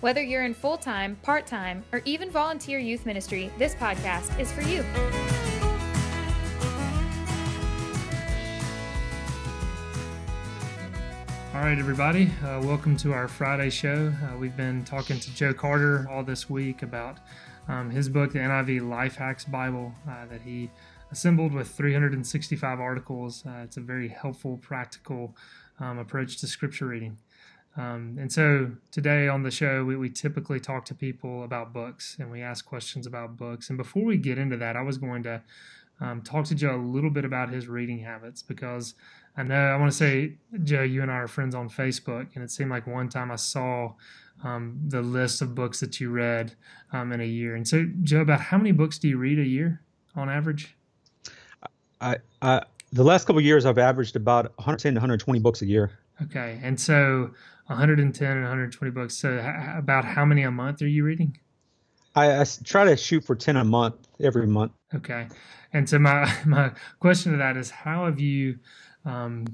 Whether you're in full time, part time, or even volunteer youth ministry, this podcast is for you. All right, everybody, uh, welcome to our Friday show. Uh, we've been talking to Joe Carter all this week about um, his book, the NIV Life Hacks Bible, uh, that he assembled with 365 articles. Uh, it's a very helpful, practical um, approach to scripture reading. Um, and so today on the show, we, we typically talk to people about books and we ask questions about books. And before we get into that, I was going to um, talk to Joe a little bit about his reading habits because I know I want to say, Joe, you and I are friends on Facebook, and it seemed like one time I saw um, the list of books that you read um, in a year. And so, Joe, about how many books do you read a year on average? I, I the last couple years I've averaged about 110 to 120 books a year. Okay, and so 110 and 120 books. So, h- about how many a month are you reading? I, I try to shoot for 10 a month every month. Okay, and so my my question to that is, how have you um,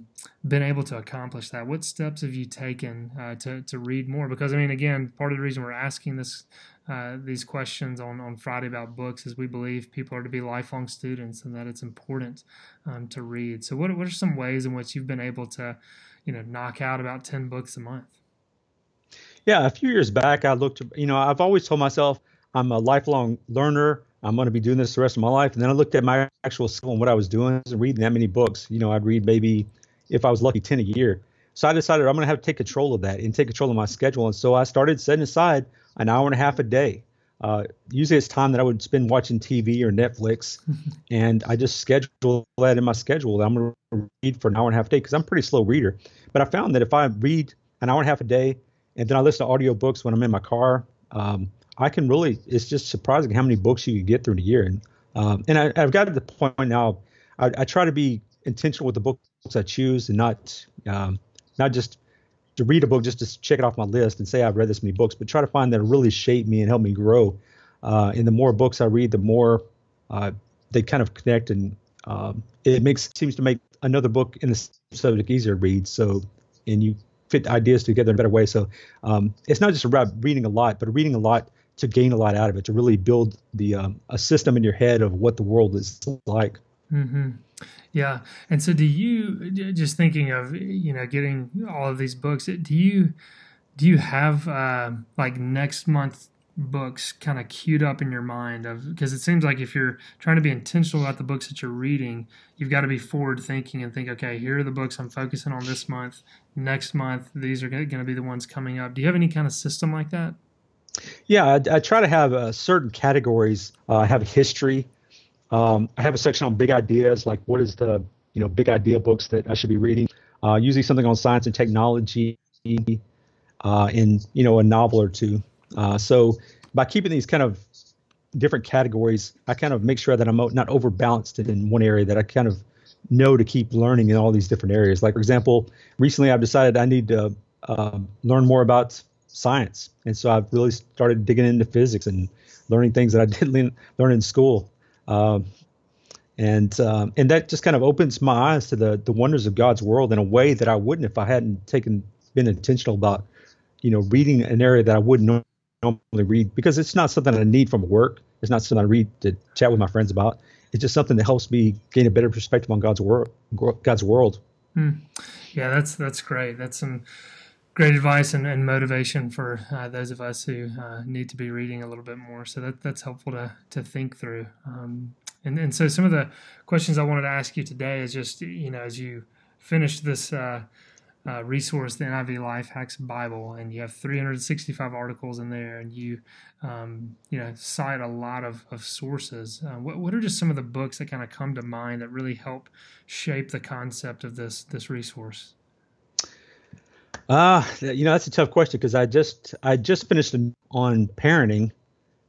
been able to accomplish that? What steps have you taken uh, to to read more? Because I mean, again, part of the reason we're asking this uh, these questions on on Friday about books is we believe people are to be lifelong students and that it's important um, to read. So, what what are some ways in which you've been able to, you know, knock out about ten books a month? Yeah, a few years back, I looked. You know, I've always told myself I'm a lifelong learner. I'm going to be doing this the rest of my life. And then I looked at my actual skill and what I was doing and reading that many books. You know, I'd read maybe, if I was lucky, 10 a year. So I decided I'm going to have to take control of that and take control of my schedule. And so I started setting aside an hour and a half a day. Uh, usually it's time that I would spend watching TV or Netflix. and I just schedule that in my schedule. I'm going to read for an hour and a half a day because I'm a pretty slow reader. But I found that if I read an hour and a half a day and then I listen to audiobooks when I'm in my car, um, I can really, it's just surprising how many books you can get through in a year. And, um, and I, have got to the point now, I, I, try to be intentional with the books I choose and not, um, not just to read a book just to check it off my list and say I've read this many books, but try to find that really shape me and help me grow. Uh, and the more books I read, the more uh, they kind of connect and um, it makes seems to make another book in the subject easier to read. So, and you fit ideas together in a better way. So, um, it's not just about reading a lot, but reading a lot to gain a lot out of it, to really build the um, a system in your head of what the world is like. Mm-hmm. Yeah, and so do you? Just thinking of you know getting all of these books. Do you do you have uh, like next month books kind of queued up in your mind of because it seems like if you're trying to be intentional about the books that you're reading you've got to be forward thinking and think okay here are the books i'm focusing on this month next month these are going to be the ones coming up do you have any kind of system like that yeah, I, I try to have uh, certain categories. Uh, I have history. Um, I have a section on big ideas, like what is the you know big idea books that I should be reading. Uh, usually something on science and technology, uh, and you know a novel or two. Uh, so by keeping these kind of different categories, I kind of make sure that I'm not overbalanced in one area. That I kind of know to keep learning in all these different areas. Like for example, recently I've decided I need to uh, learn more about science. And so I've really started digging into physics and learning things that I didn't learn in school. Um, and um, and that just kind of opens my eyes to the the wonders of God's world in a way that I wouldn't if I hadn't taken been intentional about, you know, reading an area that I wouldn't normally read because it's not something I need from work. It's not something I read to chat with my friends about. It's just something that helps me gain a better perspective on God's world. God's world. Mm. Yeah, that's that's great. That's some great advice and, and motivation for uh, those of us who uh, need to be reading a little bit more. So that that's helpful to to think through. Um, and and so some of the questions I wanted to ask you today is just you know as you finish this. Uh, uh, resource, the NIV Life Hacks Bible, and you have 365 articles in there, and you, um, you know, cite a lot of, of sources. Uh, what, what are just some of the books that kind of come to mind that really help shape the concept of this this resource? Uh, you know, that's a tough question because I just I just finished on parenting.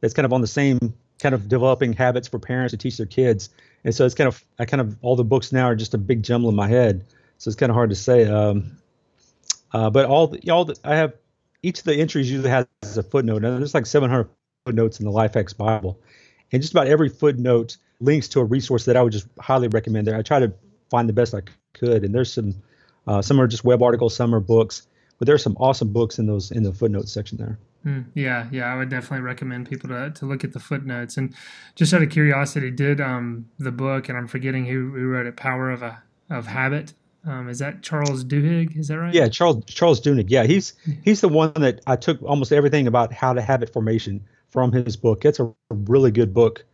That's kind of on the same kind of developing habits for parents to teach their kids. And so it's kind of I kind of all the books now are just a big jumble in my head. So it's kind of hard to say. Um, uh, but all the, all the, I have each of the entries usually has a footnote, and there's like 700 footnotes in the Life Hacks Bible, and just about every footnote links to a resource that I would just highly recommend. There, I try to find the best I could, and there's some uh, some are just web articles, some are books, but there's some awesome books in those in the footnotes section there. Mm, yeah, yeah, I would definitely recommend people to, to look at the footnotes. And just out of curiosity, did um, the book, and I'm forgetting who, who wrote it, Power of a of Habit. Um, is that Charles Duhigg? Is that right? Yeah, Charles Charles Duhigg. Yeah, he's he's the one that I took almost everything about how to habit formation from his book. It's a really good book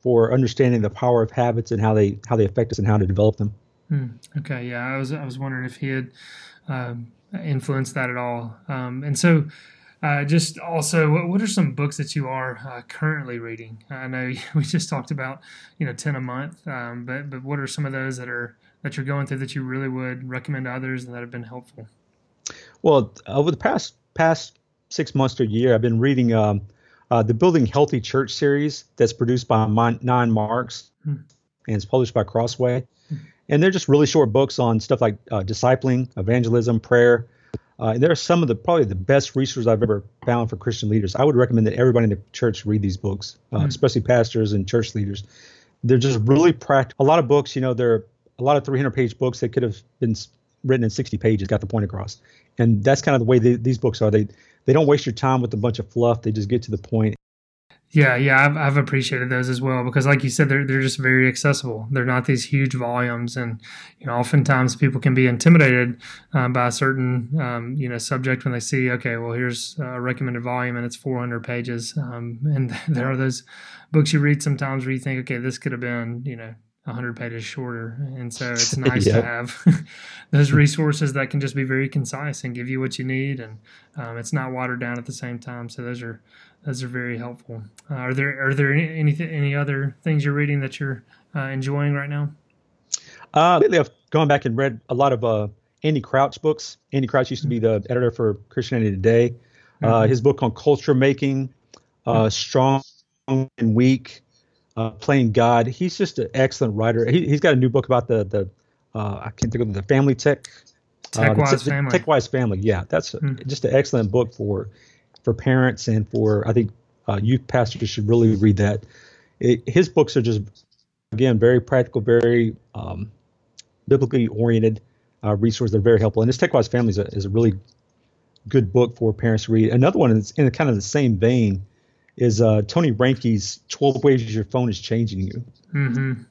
for understanding the power of habits and how they how they affect us and how to develop them. Mm, okay, yeah, I was I was wondering if he had um, influenced that at all. Um, and so, uh, just also, what, what, are some books that you are uh, currently reading? I know we just talked about, you know, ten a month, um, but but what are some of those that are that you're going through that you really would recommend to others and that have been helpful? Well, over the past past six months to a year, I've been reading um, uh, the Building Healthy Church series that's produced by Nine Marks hmm. and it's published by Crossway. Hmm. And they're just really short books on stuff like uh, discipling, evangelism, prayer, uh, and they're some of the probably the best resources I've ever found for Christian leaders. I would recommend that everybody in the church read these books, uh, mm. especially pastors and church leaders. They're just really practical. A lot of books, you know, they're a lot of 300 page books that could have been written in 60 pages, got the point across. And that's kind of the way they, these books are. They they don't waste your time with a bunch of fluff. They just get to the point yeah, yeah, I've, I've appreciated those as well because, like you said, they're they're just very accessible. They're not these huge volumes, and you know, oftentimes people can be intimidated um, by a certain um, you know subject when they see, okay, well, here's a recommended volume and it's 400 pages, um, and there are those books you read sometimes where you think, okay, this could have been you know 100 pages shorter. And so it's nice yep. to have those resources that can just be very concise and give you what you need. And um, it's not watered down at the same time. So those are those are very helpful. Uh, are there are there any any, any other things you're reading that you're uh, enjoying right now? Uh, lately, I've gone back and read a lot of uh, Andy Crouch books. Andy Crouch used to be the editor for Christianity Today. Uh, mm-hmm. his book on culture making, uh, mm-hmm. strong and weak, uh, playing God. He's just an excellent writer. He, has got a new book about the the uh, I can't think of the family tech. TechWise uh, family. TechWise family. Yeah, that's mm. just an excellent book for for parents and for I think uh, youth pastors should really read that. It, his books are just again very practical, very um, biblically oriented uh, resources. They're very helpful. And this TechWise family is a, is a really good book for parents to read. Another one is in kind of the same vein is uh, Tony Reinke's 12 Ways Your Phone is Changing You. Mm-hmm.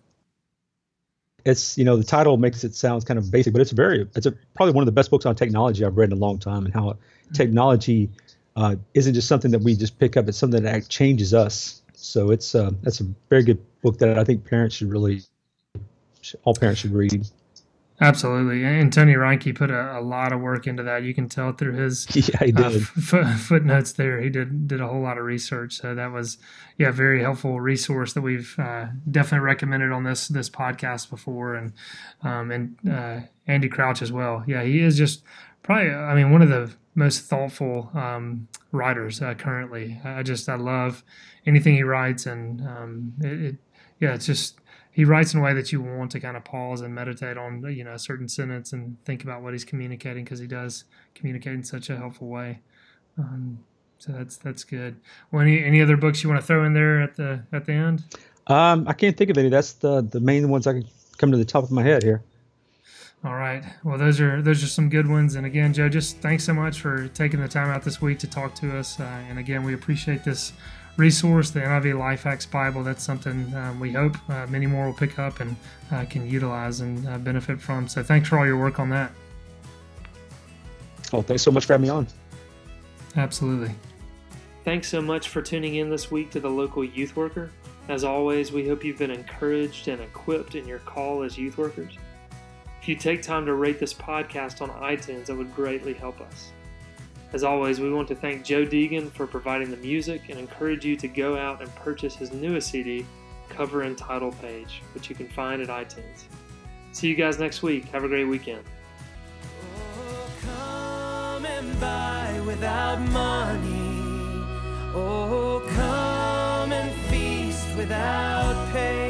It's, you know, the title makes it sound kind of basic, but it's very, it's a, probably one of the best books on technology I've read in a long time and how mm-hmm. technology uh, isn't just something that we just pick up, it's something that changes us. So it's, uh, that's a very good book that I think parents should really, all parents should read. Absolutely, and Tony Reinke put a, a, lot of work into that. You can tell through his yeah, he did. Uh, f- footnotes there. He did did a whole lot of research, so that was yeah, very helpful resource that we've uh, definitely recommended on this this podcast before, and um, and uh, Andy Crouch as well. Yeah, he is just probably I mean one of the most thoughtful um, writers uh, currently. I just I love anything he writes, and um, it, it yeah, it's just he writes in a way that you want to kind of pause and meditate on you know a certain sentence and think about what he's communicating because he does communicate in such a helpful way. Um, so that's that's good. Well, any any other books you want to throw in there at the at the end? Um, I can't think of any. That's the the main ones I can come to the top of my head here. All right. Well, those are those are some good ones. And again, Joe, just thanks so much for taking the time out this week to talk to us. Uh, and again, we appreciate this resource, the NIV Life Hacks Bible. That's something um, we hope uh, many more will pick up and uh, can utilize and uh, benefit from. So thanks for all your work on that. Well, thanks so much for having me on. Absolutely. Thanks so much for tuning in this week to the local youth worker. As always, we hope you've been encouraged and equipped in your call as youth workers. If you take time to rate this podcast on iTunes, that would greatly help us. As always, we want to thank Joe Deegan for providing the music and encourage you to go out and purchase his newest CD, cover and title page, which you can find at iTunes. See you guys next week. Have a great weekend. Oh, without pay.